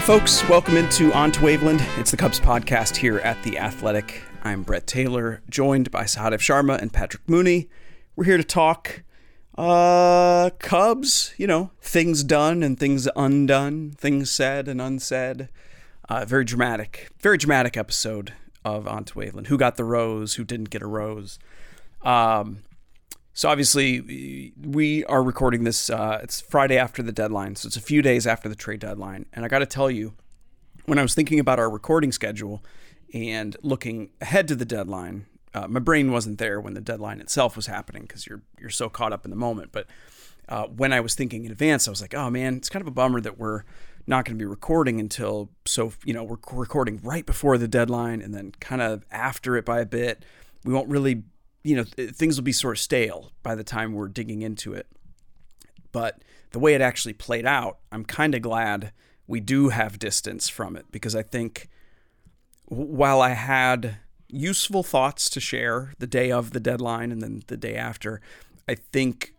Hey, folks, welcome into On to Waveland. It's the Cubs podcast here at The Athletic. I'm Brett Taylor, joined by Sahadev Sharma and Patrick Mooney. We're here to talk uh, Cubs, you know, things done and things undone, things said and unsaid. Uh, very dramatic, very dramatic episode of On to Waveland. Who got the rose? Who didn't get a rose? Um, so obviously, we are recording this. Uh, it's Friday after the deadline, so it's a few days after the trade deadline. And I got to tell you, when I was thinking about our recording schedule and looking ahead to the deadline, uh, my brain wasn't there when the deadline itself was happening because you're you're so caught up in the moment. But uh, when I was thinking in advance, I was like, oh man, it's kind of a bummer that we're not going to be recording until so you know we're recording right before the deadline and then kind of after it by a bit. We won't really you know, things will be sort of stale by the time we're digging into it. But the way it actually played out, I'm kind of glad we do have distance from it because I think while I had useful thoughts to share the day of the deadline and then the day after, I think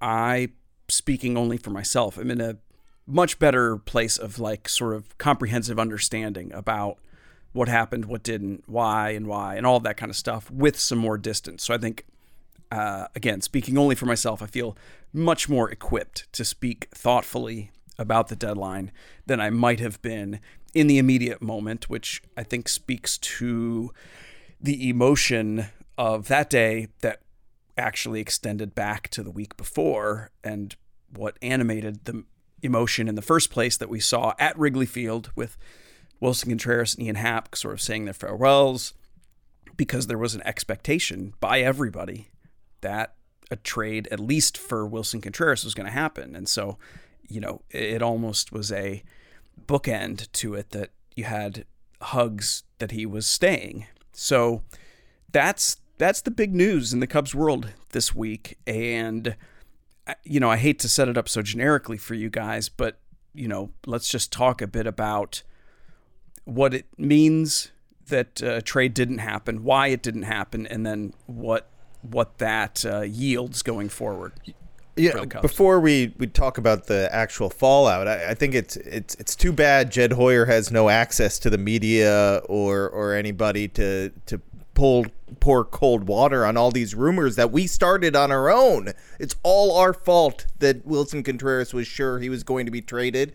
I, speaking only for myself, I'm in a much better place of like sort of comprehensive understanding about what happened, what didn't, why, and why, and all that kind of stuff with some more distance. So I think, uh, again, speaking only for myself, I feel much more equipped to speak thoughtfully about the deadline than I might have been in the immediate moment, which I think speaks to the emotion of that day that actually extended back to the week before and what animated the emotion in the first place that we saw at Wrigley Field with Willson Contreras and Ian Happ sort of saying their farewells because there was an expectation by everybody that a trade, at least for Willson Contreras, was going to happen. And so, you know, it almost was a bookend to it that you had hugs that he was staying. So that's that's the big news in the Cubs world this week. And you know, I hate to set it up so generically for you guys, but you know, let's just talk a bit about what it means that uh, trade didn't happen, why it didn't happen, and then what what that uh, yields going forward. Yeah, before we, we talk about the actual fallout, I, I, think it's it's it's too bad Jed Hoyer has no access to the media or or anybody to to pull pour cold water on all these rumors that we started on our own. It's all our fault that Willson Contreras was sure he was going to be traded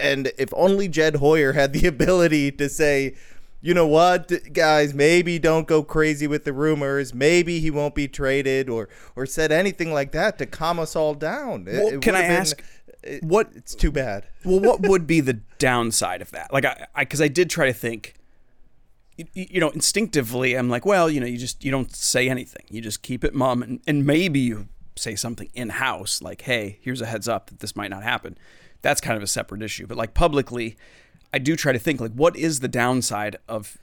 and if only Jed Hoyer had the ability to say, you know what, guys, maybe don't go crazy with the rumors. Maybe he won't be traded, or or said anything like that to calm us all down. Well, it can I been, ask? It, what? It's too bad. well, what would be the downside of that? Like, I, because I, I did try to think. You, you know, instinctively, I'm like, well, you know, you just you don't say anything. You just keep it mum, and, and maybe you say something in house, like, hey, here's a heads up that this might not happen, that's kind of a separate issue. But like publicly, I do try to think like, what is the downside of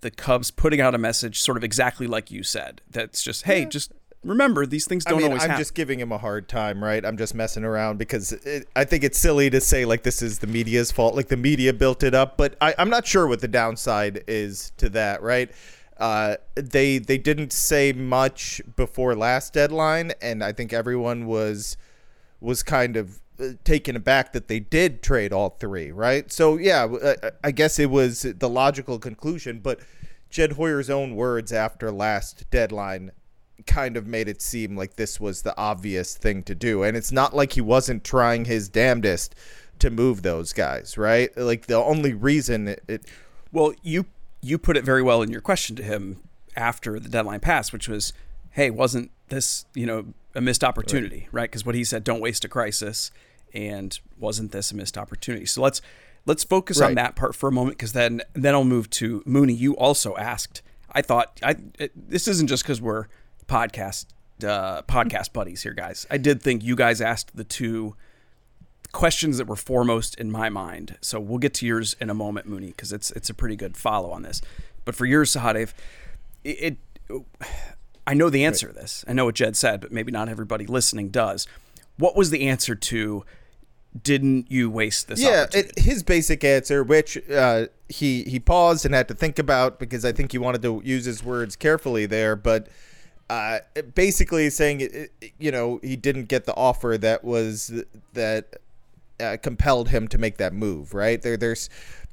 the Cubs putting out a message sort of exactly like you said? That's just, hey, yeah. just remember these things don't I mean, always I'm happen. just giving him a hard time, right? I'm just messing around because it, I think it's silly to say like this is the media's fault, like the media built it up, but I, I'm not sure what the downside is to that, right? Uh, they they didn't say much before last deadline, and I think everyone was was kind of taken aback that they did trade all three, right? So yeah, uh, I guess it was the logical conclusion, but Jed Hoyer's own words after last deadline kind of made it seem like this was the obvious thing to do. And it's not like he wasn't trying his damnedest to move those guys, right? Like the only reason it, it well, you you put it very well in your question to him after the deadline passed, which was, "Hey, wasn't this, you know, a missed opportunity, right?" Because right? what he said, "Don't waste a crisis." And wasn't this a missed opportunity? So let's let's focus right. on that part for a moment because then then I'll move to Mooney. You also asked. I thought I it, this isn't just because we're podcast uh, podcast buddies here, guys. I did think you guys asked the two questions that were foremost in my mind. So we'll get to yours in a moment, Mooney, because it's it's a pretty good follow on this. But for yours, Sahadev, it, it I know the answer right. to this. I know what Jed said, but maybe not everybody listening does. What was the answer to? Didn't you waste this? Yeah, it, his basic answer, which uh, he he paused and had to think about because I think he wanted to use his words carefully there, but uh, basically saying you know he didn't get the offer that was that uh, compelled him to make that move. Right there, there's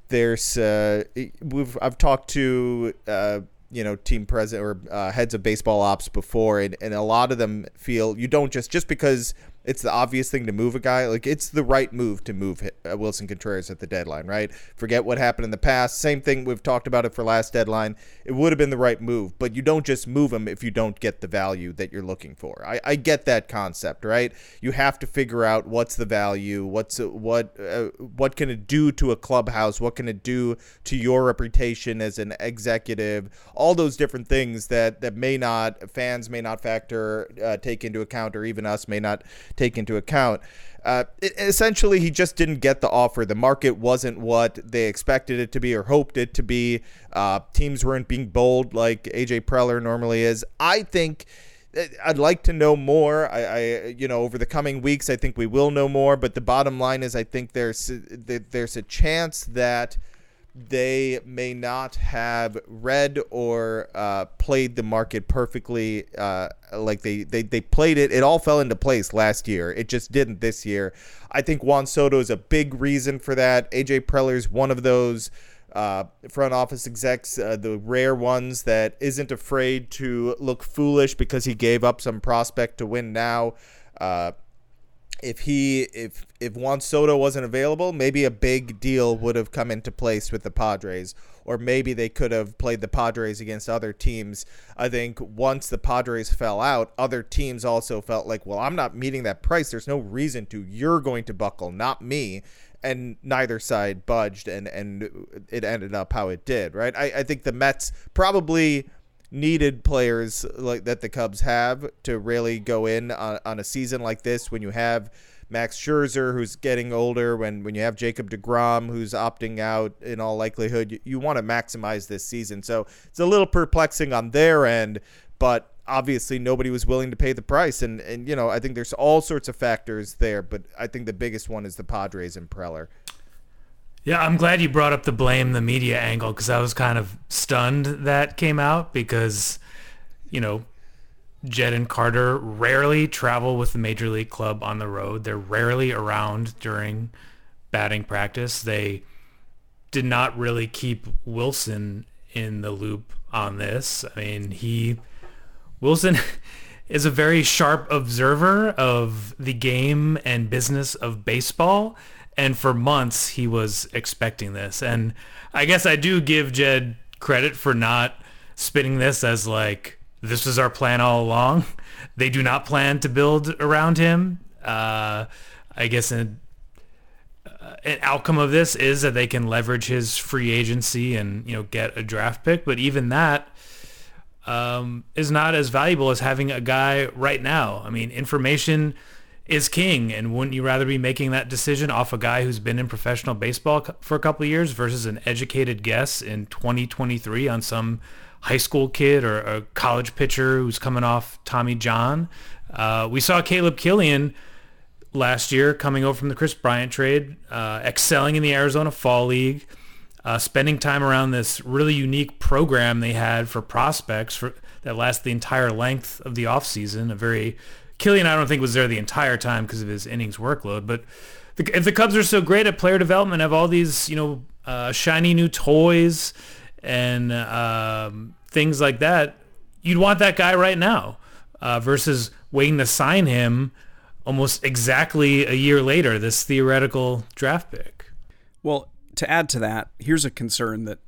there's uh, we've I've talked to uh, you know team president or uh, heads of baseball ops before, and, and a lot of them feel you don't just just because it's the obvious thing to move a guy. Like it's the right move to move Willson Contreras at the deadline, right? Forget what happened in the past. Same thing we've talked about it for last deadline. It would have been the right move, but you don't just move him if you don't get the value that you're looking for. I, I get that concept, right? You have to figure out what's the value, what's uh, what uh, what can it do to a clubhouse, what can it do to your reputation as an executive, all those different things that that may not fans may not factor uh, take into account, or even us may not take into account. Uh, it, essentially, he just didn't get the offer. The market wasn't what they expected it to be or hoped it to be. Uh, teams weren't being bold like AJ Preller normally is. I think. I'd like to know more. I, I, you know, over the coming weeks, I think we will know more. But the bottom line is, I think there's there's a chance that they may not have read or uh, played the market perfectly uh, like they, they they played it. It all fell into place last year. It just didn't this year. I think juan soto is a big reason for that. Aj preller is one of those uh, front office execs, uh, the rare ones that isn't afraid to look foolish because he gave up some prospect to win now. Uh, if he if if Juan Soto wasn't available, maybe a big deal would have come into place with the Padres, or maybe they could have played the Padres against other teams. I think once the Padres fell out, other teams also felt like, well, I'm not meeting that price. There's no reason to. You're going to buckle, not me. And neither side budged, and and it ended up how it did. Right? I, I think the Mets probably needed players like that the Cubs have to really go in on, on a season like this when you have Max Scherzer who's getting older when when you have Jacob DeGrom who's opting out in all likelihood you, you want to maximize this season. So it's a little perplexing on their end but obviously nobody was willing to pay the price. And and you know I think there's all sorts of factors there but I think the biggest one is the Padres and Preller yeah, I'm glad you brought up the blame the media angle because I was kind of stunned that came out because, you know, Jed and Carter rarely travel with the major league club on the road. They're rarely around during batting practice. They did not really keep Willson in the loop on this. I mean, he Willson is a very sharp observer of the game and business of baseball and for months he was expecting this. And I guess I do give Jed credit for not spinning this as like this was our plan all along. They do not plan to build around him. Uh, I guess an, uh, an outcome of this is that they can leverage his free agency and you know get a draft pick. But even that, um, is not as valuable as having a guy right now. I mean, information is king, and wouldn't you rather be making that decision off a guy who's been in professional baseball for a couple of years versus an educated guess in 2023 on some high school kid or a college pitcher who's coming off Tommy John? Uh, we saw Caleb Killian last year coming over from the Kris Bryant trade, uh, excelling in the Arizona Fall League uh, spending time around this really unique program they had for prospects for that lasted the entire length of the offseason. A very Killian, I don't think was there the entire time because of his innings workload. But the, if the Cubs are so great at player development, have all these you know uh, shiny new toys and um, things like that, you'd want that guy right now uh, versus waiting to sign him almost exactly a year later. This theoretical draft pick. Well, to add to that, here's a concern that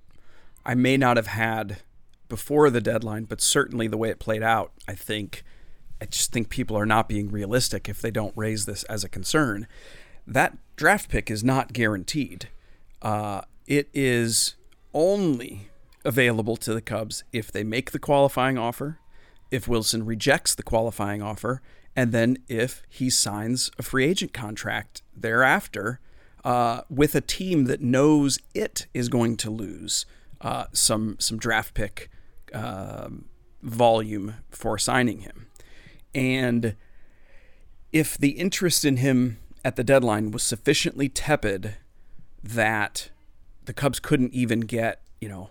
I may not have had before the deadline, but certainly the way it played out, I think I just think people are not being realistic if they don't raise this as a concern. That draft pick is not guaranteed. Uh, it is only available to the Cubs if they make the qualifying offer, if Willson rejects the qualifying offer, and then if he signs a free agent contract thereafter uh, with a team that knows it is going to lose uh, some some draft pick uh, volume for signing him, and if the interest in him at the deadline was sufficiently tepid that the Cubs couldn't even get you know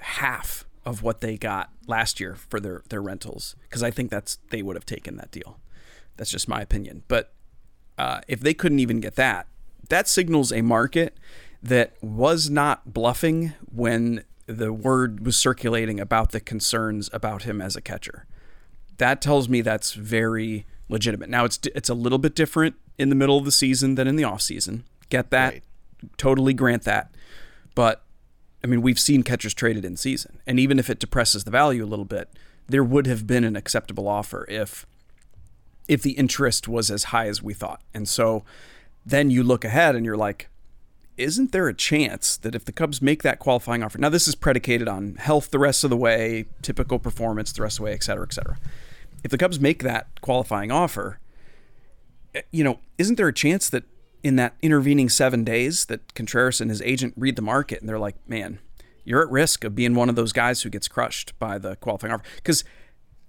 half of what they got last year for their their rentals because I think that's they would have taken that deal. That's just my opinion, but. Uh, if they couldn't even get that, that signals a market that was not bluffing when the word was circulating about the concerns about him as a catcher. That tells me that's very legitimate. Now it's it's a little bit different in the middle of the season than in the offseason. Get that. Right. Totally grant that. But I mean, we've seen catchers traded in season. And even if it depresses the value a little bit, there would have been an acceptable offer if if the interest was as high as we thought. And so then you look ahead and you're like, isn't there a chance that if the Cubs make that qualifying offer, now this is predicated on health the rest of the way, typical performance the rest of the way, et cetera, et cetera. If the Cubs make that qualifying offer, eh, you know, isn't there a chance that in that intervening seven days that Contreras and his agent read the market and they're like, man, you're at risk of being one of those guys who gets crushed by the qualifying offer? Because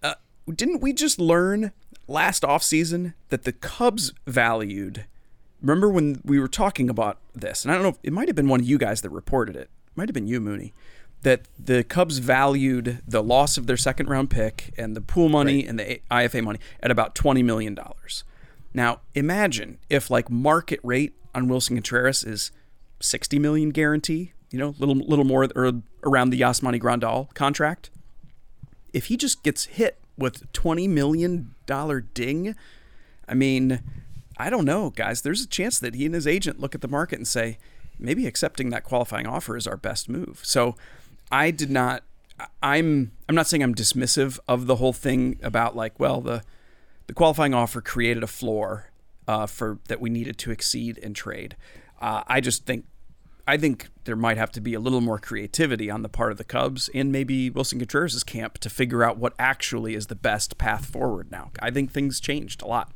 uh, didn't we just learn last offseason that the Cubs valued remember when we were talking about this, and I don't know, if, it might have been one of you guys that reported it. it might have been you, Mooney, that the Cubs valued the loss of their second round pick and the pool money right. and the IFA money at about $20 million. Now, imagine if like market rate on Willson Contreras is 60 million guarantee, you know, little little more or around the Yasmani Grandal contract. If he just gets hit with 20 million dollar ding, I mean, I don't know, guys. There's a chance that he and his agent look at the market and say, maybe accepting that qualifying offer is our best move. So I did not I'm I'm not saying I'm dismissive of the whole thing about like, well, the the qualifying offer created a floor uh, for that we needed to exceed in trade. Uh, I just think I think there might have to be a little more creativity on the part of the Cubs and maybe Willson Contreras' camp to figure out what actually is the best path forward now. I think things changed a lot.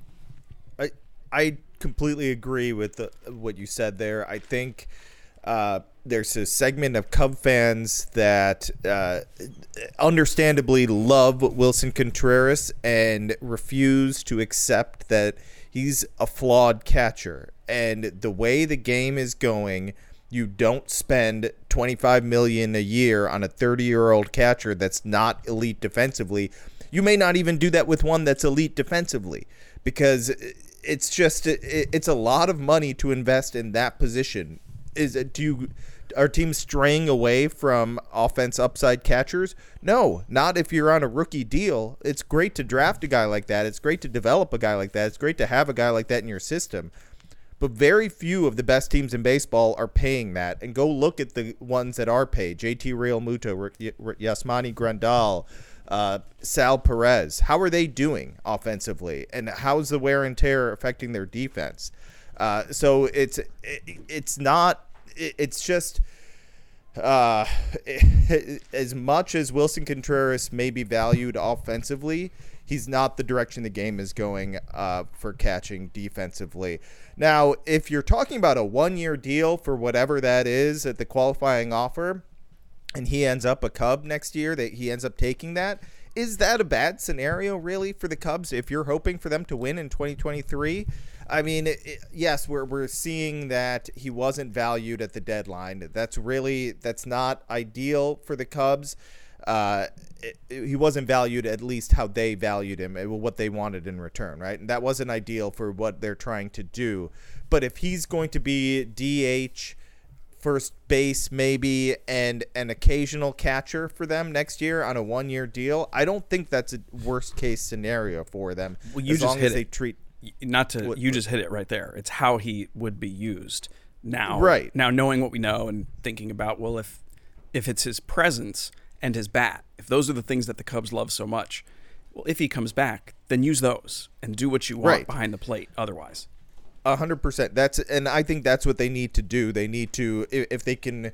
I completely agree with the, what you said there. I think uh, there's a segment of Cub fans that uh, understandably love Willson Contreras and refuse to accept that he's a flawed catcher. And the way the game is going, you don't spend 25 million a year on a 30-year-old catcher that's not elite defensively. You may not even do that with one that's elite defensively because it's just it, it's a lot of money to invest in that position. Is it do you are teams straying away from offense upside catchers? No, not if you're on a rookie deal. It's great to draft a guy like that. It's great to develop a guy like that. It's great to have a guy like that in your system. But very few of the best teams in baseball are paying that. And go look at the ones that are paid. JT Realmuto, Yasmani Grandal, uh, Sal Perez. How are they doing offensively, and how's the wear and tear affecting their defense? Uh, so it's it, it's not it's just uh, as much as Willson Contreras may be valued offensively, he's not the direction the game is going uh, for catching defensively. Now, if you're talking about a one year deal for whatever that is at the qualifying offer, and he ends up a Cub next year, that he ends up taking that, is that a bad scenario really for the Cubs if you're hoping for them to win in 2023? I mean, it, it, yes, we're we're seeing that he wasn't valued at the deadline. That's really that's not ideal for the Cubs. Uh, it, he wasn't valued at least how they valued him, what they wanted in return, right? And that wasn't ideal for what they're trying to do. But if he's going to be DH, first base maybe, and an occasional catcher for them next year on a one-year deal, I don't think that's a worst case scenario for them. Well, you as just hit it. treat not to what, you just hit it right there. It's how he would be used now. Right now, knowing what we know and thinking about well, if if it's his presence and his bat, if those are the things that the Cubs love so much, well, if he comes back, then use those and do what you want right. behind the plate. Otherwise, a hundred percent. That's and I think that's what they need to do. They need to if they can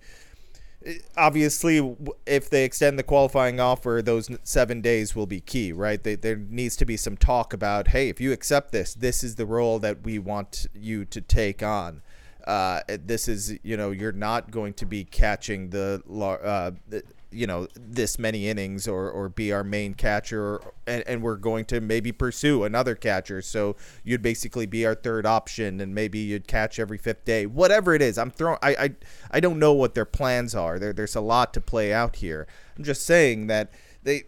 obviously if they extend the qualifying offer those seven days will be key right they, there needs to be some talk about hey if you accept this this is the role that we want you to take on uh, this is you know you're not going to be catching the, uh, the you know this many innings or or be our main catcher and, and we're going to maybe pursue another catcher. So you'd basically be our third option and maybe you'd catch every fifth day. Whatever it is i'm throwing i i, I don't know what their plans are. There, there's a lot to play out here. I'm just saying that they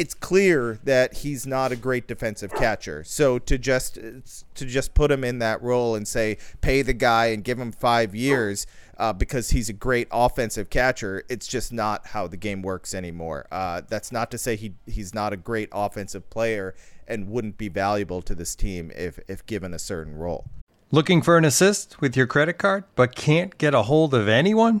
it's clear that he's not a great defensive catcher. So to just to just put him in that role and say pay the guy and give him 5 years uh, because he's a great offensive catcher. It's just not how the game works anymore. Uh, that's not to say he he's not a great offensive player and wouldn't be valuable to this team if if given a certain role. Looking for an assist with your credit card, but can't get a hold of anyone?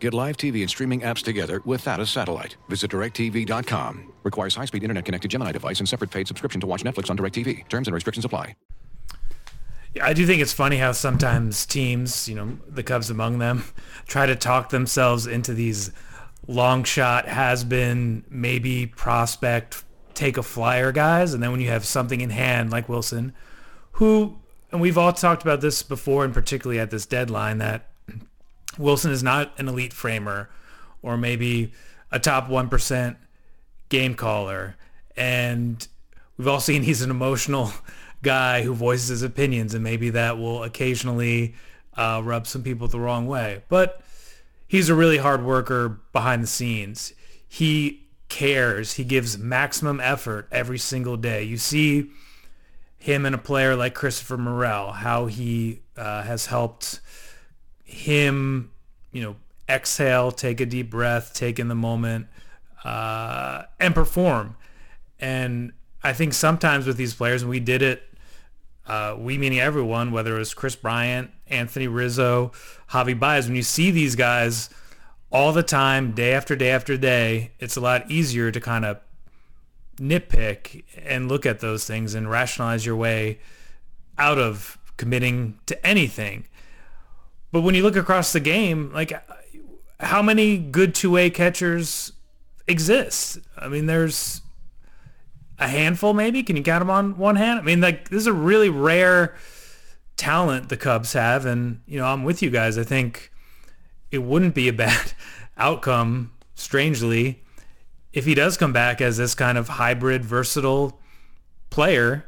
Get live TV and streaming apps together without a satellite. Visit directv.com. Requires high-speed internet-connected Gemini device and separate paid subscription to watch Netflix on DirecTV. Terms and restrictions apply. I do think it's funny how sometimes teams, you know, the Cubs among them, try to talk themselves into these long shot has been maybe prospect take a flyer guys and then when you have something in hand like Willson who and we've all talked about this before and particularly at this deadline that Willson is not an elite framer or maybe a top 1% game caller. And we've all seen he's an emotional guy who voices his opinions, and maybe that will occasionally uh, rub some people the wrong way. But he's a really hard worker behind the scenes. He cares. He gives maximum effort every single day. You see him and a player like Christopher Morel, how he uh, has helped him, you know, exhale, take a deep breath, take in the moment, uh, and perform. And I think sometimes with these players, and we did it, uh, we meaning everyone, whether it was Kris Bryant, Anthony Rizzo, Javi Baez, when you see these guys all the time, day after day after day, it's a lot easier to kind of nitpick and look at those things and rationalize your way out of committing to anything. But when you look across the game, like how many good two-way catchers exist. I mean, there's a handful maybe. Can you count them on one hand? I mean, like this is a really rare talent the Cubs have, and you know, I'm with you guys. I think it wouldn't be a bad outcome, strangely, if he does come back as this kind of hybrid, versatile player,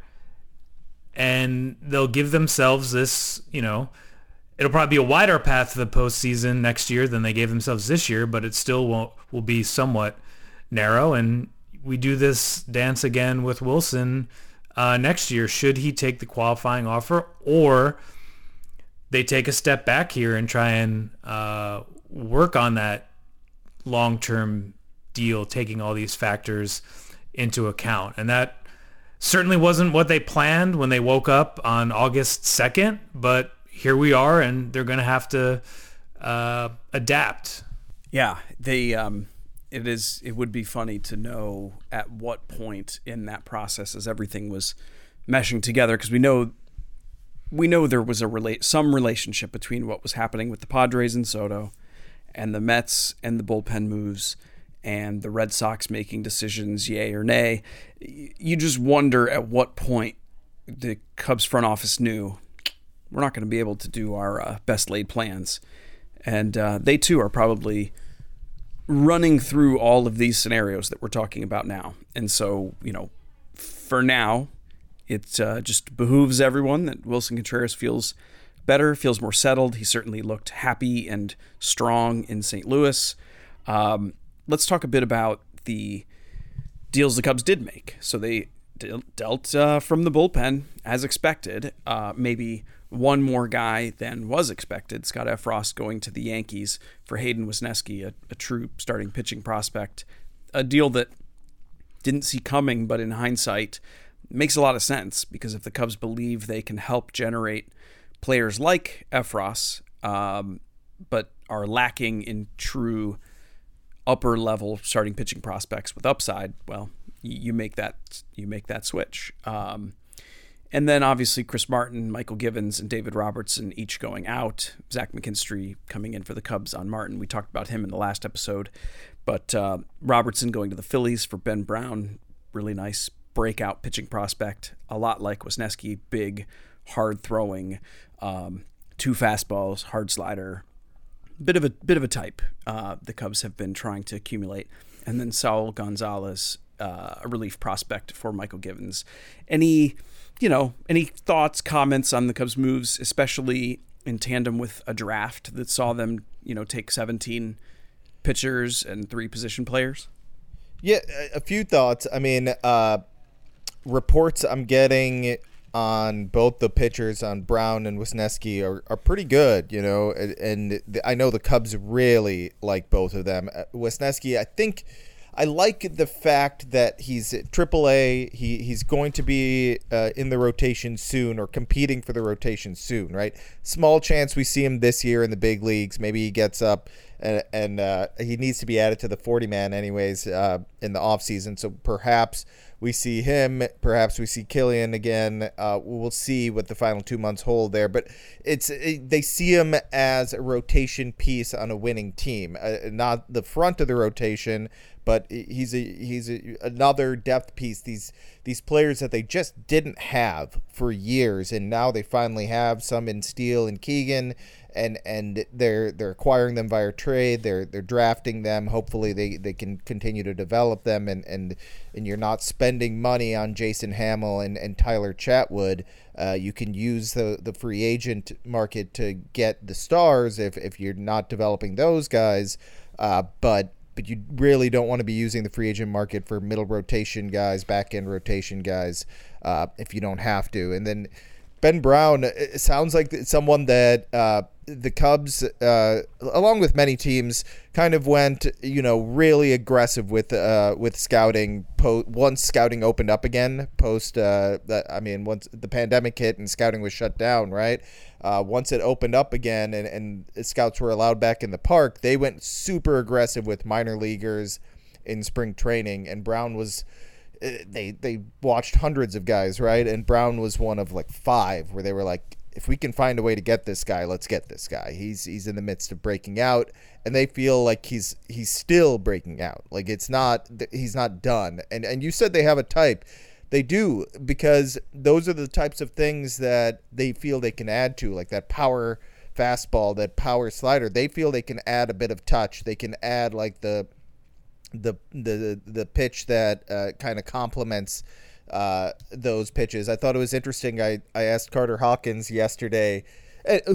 and they'll give themselves this, you know, it'll probably be a wider path to the postseason next year than they gave themselves this year, but it still won't will be somewhat narrow. And we do this dance again with Willson uh, next year. Should he take the qualifying offer, or they take a step back here and try and uh, work on that long term deal, taking all these factors into account, and that certainly wasn't what they planned when they woke up on August 2nd, but here we are, and they're going to have to uh, adapt. Yeah, they. Um, it is. It would be funny to know at what point in that process, as everything was meshing together, because we know we know there was a relate some relationship between what was happening with the Padres and Soto, and the Mets and the bullpen moves and the Red Sox making decisions, yay or nay. You just wonder at what point the Cubs front office knew we're not going to be able to do our uh, best laid plans. And uh, they too are probably running through all of these scenarios that we're talking about now. And so, you know, for now, it uh, just behooves everyone that Willson Contreras feels better, feels more settled. He certainly looked happy and strong in St. Louis. Um, let's talk a bit about the deals the Cubs did make. So they dealt uh, from the bullpen as expected. Uh, maybe one more guy than was expected. Scott Effross going to the Yankees for Hayden Wesneski, a, a true starting pitching prospect. A deal that didn't see coming, but in hindsight makes a lot of sense because if the Cubs believe they can help generate players like Effross, um, but are lacking in true upper level starting pitching prospects with upside, well, you make that you make that switch. Um, and then obviously Chris Martin, Mychal Givens, and David Robertson each going out. Zach McKinstry coming in for the Cubs on Martin. We talked about him in the last episode. But uh, Robertson going to the Phillies for Ben Brown, really nice breakout pitching prospect. A lot like Wesneski, big, hard throwing, um, two fastballs, hard slider, bit of a bit of a type uh, the Cubs have been trying to accumulate. And then Saul Gonzalez, uh, a relief prospect for Mychal Givens. Any, you know, any thoughts, comments on the Cubs' moves, especially in tandem with a draft that saw them, you know, take 17 pitchers and three position players? Yeah, a few thoughts. I mean, uh, reports I'm getting on both the pitchers on Brown and Wesneski are, are pretty good, you know, and, and I know the Cubs really like both of them. Uh, Wesneski, I think I like the fact that he's at AAA. He he's going to be uh, in the rotation soon or competing for the rotation soon, right? Small chance we see him this year in the big leagues. Maybe he gets up and uh, he needs to be added to the 40 man anyways uh, in the offseason. So perhaps we see him. Perhaps we see Killian again. Uh, we'll see what the final two months hold there. But it's it, they see him as a rotation piece on a winning team, uh, not the front of the rotation, but he's a he's a, another depth piece. These these players that they just didn't have for years, and now they finally have some in Steele and Keegan and and they're they're acquiring them via trade. They're they're drafting them. Hopefully, they, they can continue to develop them, and, and and you're not spending money on Jason Hammel and, and Tyler Chatwood. Uh, you can use the the free agent market to get the stars if if you're not developing those guys. Uh, but but you really don't want to be using the free agent market for middle rotation guys, back end rotation guys, uh, if you don't have to. And then Ben Brown sounds like someone that uh, the Cubs, uh, along with many teams, kind of went, you know, really aggressive with uh, with scouting. Po- once scouting opened up again, post, uh, I mean, once the pandemic hit and scouting was shut down, right? Uh, once it opened up again and, and scouts were allowed back in the park, they went super aggressive with minor leaguers in spring training, and Brown was they they watched hundreds of guys, right? And Brown was one of like five where they were like, if we can find a way to get this guy, let's get this guy. He's he's in the midst of breaking out, and they feel like he's he's still breaking out. Like it's not he's not done. And and you said they have a type. They do because those are the types of things that they feel they can add to, like that power fastball, that power slider. They feel they can add a bit of touch. They can add like the the the the pitch that uh, kind of complements uh, those pitches. I thought it was interesting. I, I asked Carter Hawkins yesterday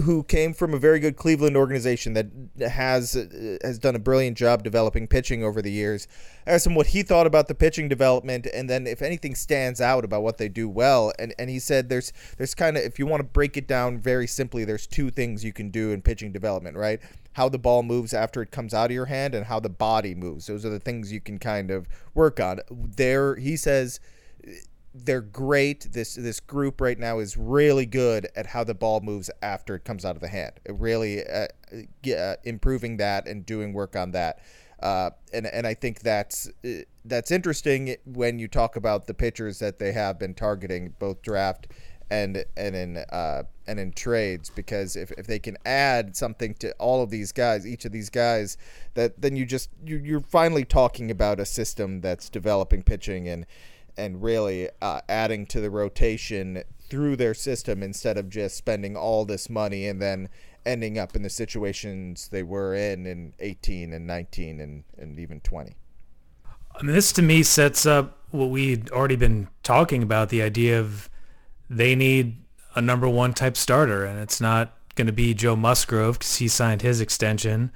who came from a very good Cleveland organization that has uh, has done a brilliant job developing pitching over the years. Asked him what he thought about the pitching development, and then if anything stands out about what they do well. And and he said there's there's kind of if you want to break it down very simply, there's two things you can do in pitching development, right? How the ball moves after it comes out of your hand, and how the body moves. Those are the things you can kind of work on. There, he says they're great. This this group right now is really good at how the ball moves after it comes out of the hand. It really uh, uh, improving that and doing work on that. Uh, and and I think that's uh, that's interesting when you talk about the pitchers that they have been targeting, both draft and and in uh, and in trades, because if, if they can add something to all of these guys, each of these guys, that then you just you, you're finally talking about a system that's developing pitching and and really uh, adding to the rotation through their system instead of just spending all this money and then ending up in the situations they were in in 18 and 19 and, and even 20. I mean, this to me sets up what we'd already been talking about, the idea of they need a number one type starter, and it's not going to be Joe Musgrove because he signed his extension.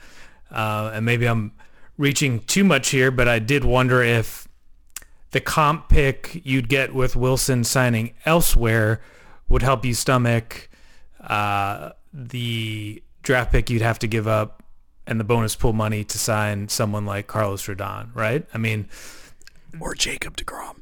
Uh, and maybe I'm reaching too much here, but I did wonder if the comp pick you'd get with Willson signing elsewhere would help you stomach uh, the draft pick you'd have to give up and the bonus pool money to sign someone like Carlos Rodon, right? I mean, or Jacob Degrom,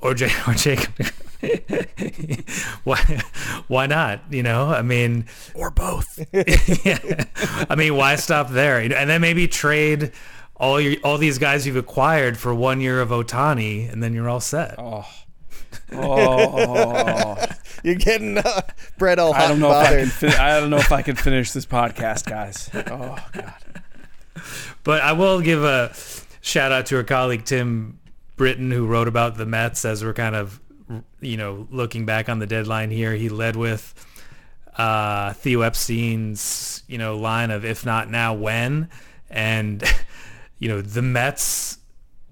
or, J- or Jacob. why? Why not? You know, I mean, or both. yeah. I mean, why stop there? And then maybe trade all your all these guys you've acquired for one year of Ohtani, and then you're all set. Oh, oh, you're getting uh, bread all I don't know bothered. if I can. Fi- I don't know if I can finish this podcast, guys. Oh God. But I will give a shout out to our colleague Tim Britton, who wrote about the Mets as we're kind of, you know, looking back on the deadline here. He led with uh, Theo Epstein's, you know, line of "If not now, when?" and you know, the Mets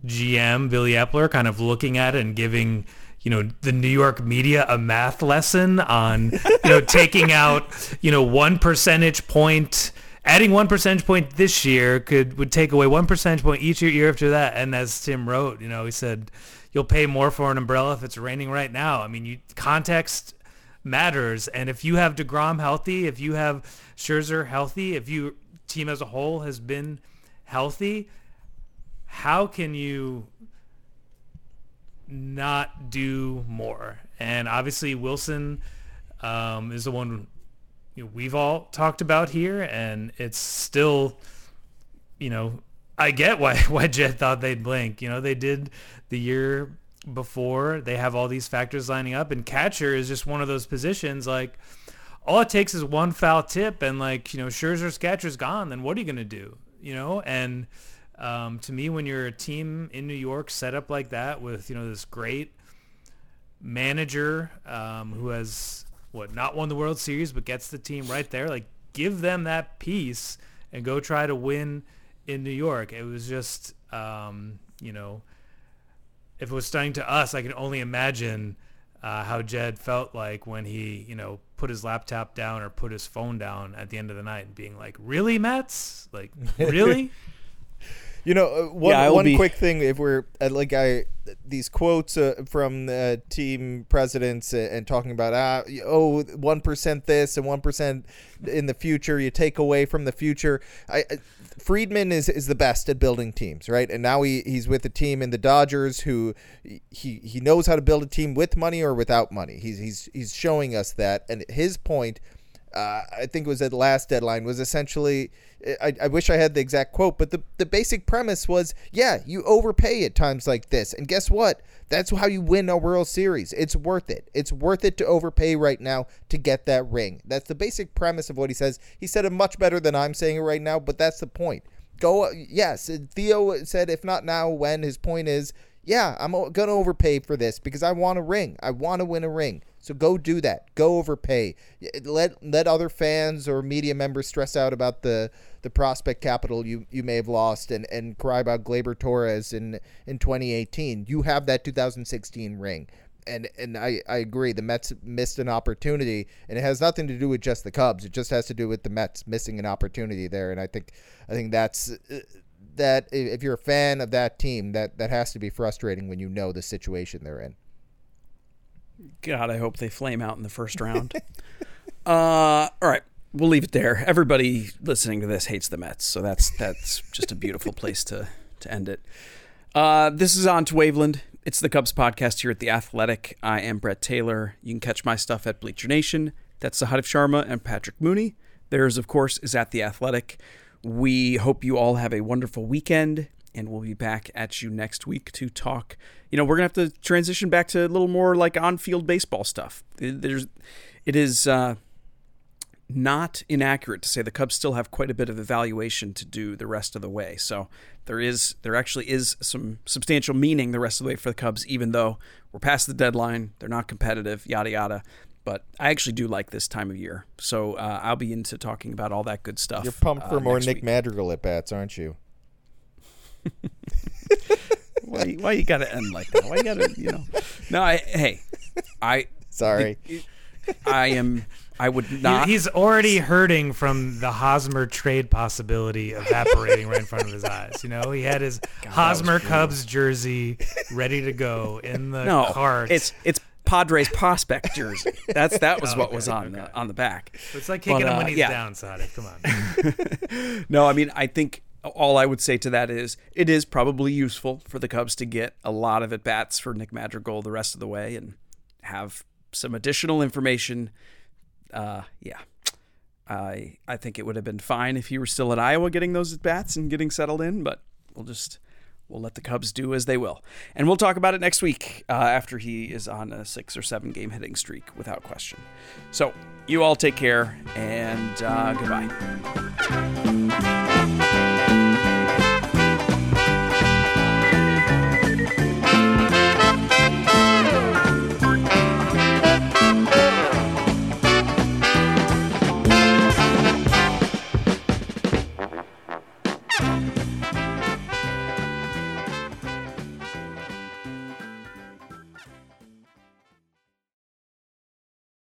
GM, Billy Eppler, kind of looking at it and giving, you know, the New York media a math lesson on, you know, taking out, you know, one percentage point, adding one percentage point this year could would take away one percentage point each year, after that. And as Tim wrote, you know, he said, you'll pay more for an umbrella if it's raining right now. I mean, you context matters. And if you have DeGrom healthy, if you have Scherzer healthy, if you team as a whole has been healthy, how can you not do more? And obviously Willson um, is the one you know, we've all talked about here, and it's still, you know, I get why why Jed thought they'd blink. You know, they did the year before. They have all these factors lining up, and catcher is just one of those positions like all it takes is one foul tip and like you know Scherzer's catcher's gone then what are you going to do you know, and um, to me, when you're a team in New York set up like that with, you know, this great manager um, who has, what, not won the World Series, but gets the team right there, like give them that piece and go try to win in New York. It was just, um, you know, if it was stunning to us, I can only imagine uh, how Jed felt like when he, you know, put his laptop down or put his phone down at the end of the night and being like, "Really, Mets? Like, really?" You know, uh, one Yeah, I will one be- quick thing. If we're uh, like I these quotes uh, from uh, team presidents uh, and talking about ah oh one percent this and one percent in the future, you take away from the future. I, I Friedman is is the best at building teams, right? And now he, he's with a team in the Dodgers who he he knows how to build a team with money or without money. He's he's he's showing us that. And his point uh, I think it was at last deadline, was essentially, I, I wish I had the exact quote, but the, the basic premise was, yeah, you overpay at times like this. And guess what? That's how you win a World Series. It's worth it. It's worth it to overpay right now to get that ring. That's the basic premise of what he says. He said it much better than I'm saying it right now, but that's the point. Go, yes, Theo said, if not now, when? His point is, yeah, I'm going to overpay for this because I want a ring. I want to win a ring. So go do that. Go overpay. Let let other fans or media members stress out about the the prospect capital you, you may have lost and, and cry about Gleyber Torres in in 2018. You have that 2016 ring. and and I, I agree. The Mets missed an opportunity, and it has nothing to do with just the Cubs. It just has to do with the Mets missing an opportunity there. And I think I think that's uh, that. If you're a fan of that team, that that has to be frustrating when you know the situation they're in. God, I hope they flame out in the first round. uh, all right, we'll leave it there. Everybody listening to this hates the Mets, so that's that's just a beautiful place to to end it. Uh, this is on to Waveland. It's the Cubs podcast here at the Athletic. I am Brett Taylor. You can catch my stuff at Bleacher Nation. That's Sahadev Sharma and Patrick Mooney. Theirs, of course, is at the Athletic. We hope you all have a wonderful weekend, and we'll be back at you next week to talk. You know, we're gonna have to transition back to a little more like on-field baseball stuff. There's, it is. Uh, not inaccurate to say the Cubs still have quite a bit of evaluation to do the rest of the way. So there is there actually is some substantial meaning the rest of the way for the Cubs, even though we're past the deadline, they're not competitive, yada yada. But I actually do like this time of year, so uh, I'll be into talking about all that good stuff. You're pumped for uh, more Nick week. Madrigal at bats, aren't you? Why, why you gotta end like that? Why you gotta you know? No, I, hey, I Sorry. I am. I would not. He's already hurting from the Hosmer trade possibility evaporating right in front of his eyes. You know, he had his Hosmer Cubs jersey ready to go in the no, cart. it's it's Padres prospect jersey. That's that was what was on the on the back. It's like kicking But, him when uh, he's yeah. down, Sadik. Come on. No, I mean, I think all I would say to that is it is probably useful for the Cubs to get a lot of at bats for Nick Madrigal the rest of the way and have some additional information. Uh, yeah. I I think it would have been fine if he were still at Iowa getting those at bats and getting settled in, but we'll just we'll let the Cubs do as they will, and we'll talk about it next week uh, after he is on a six or seven game hitting streak without question. So you all take care and uh, goodbye.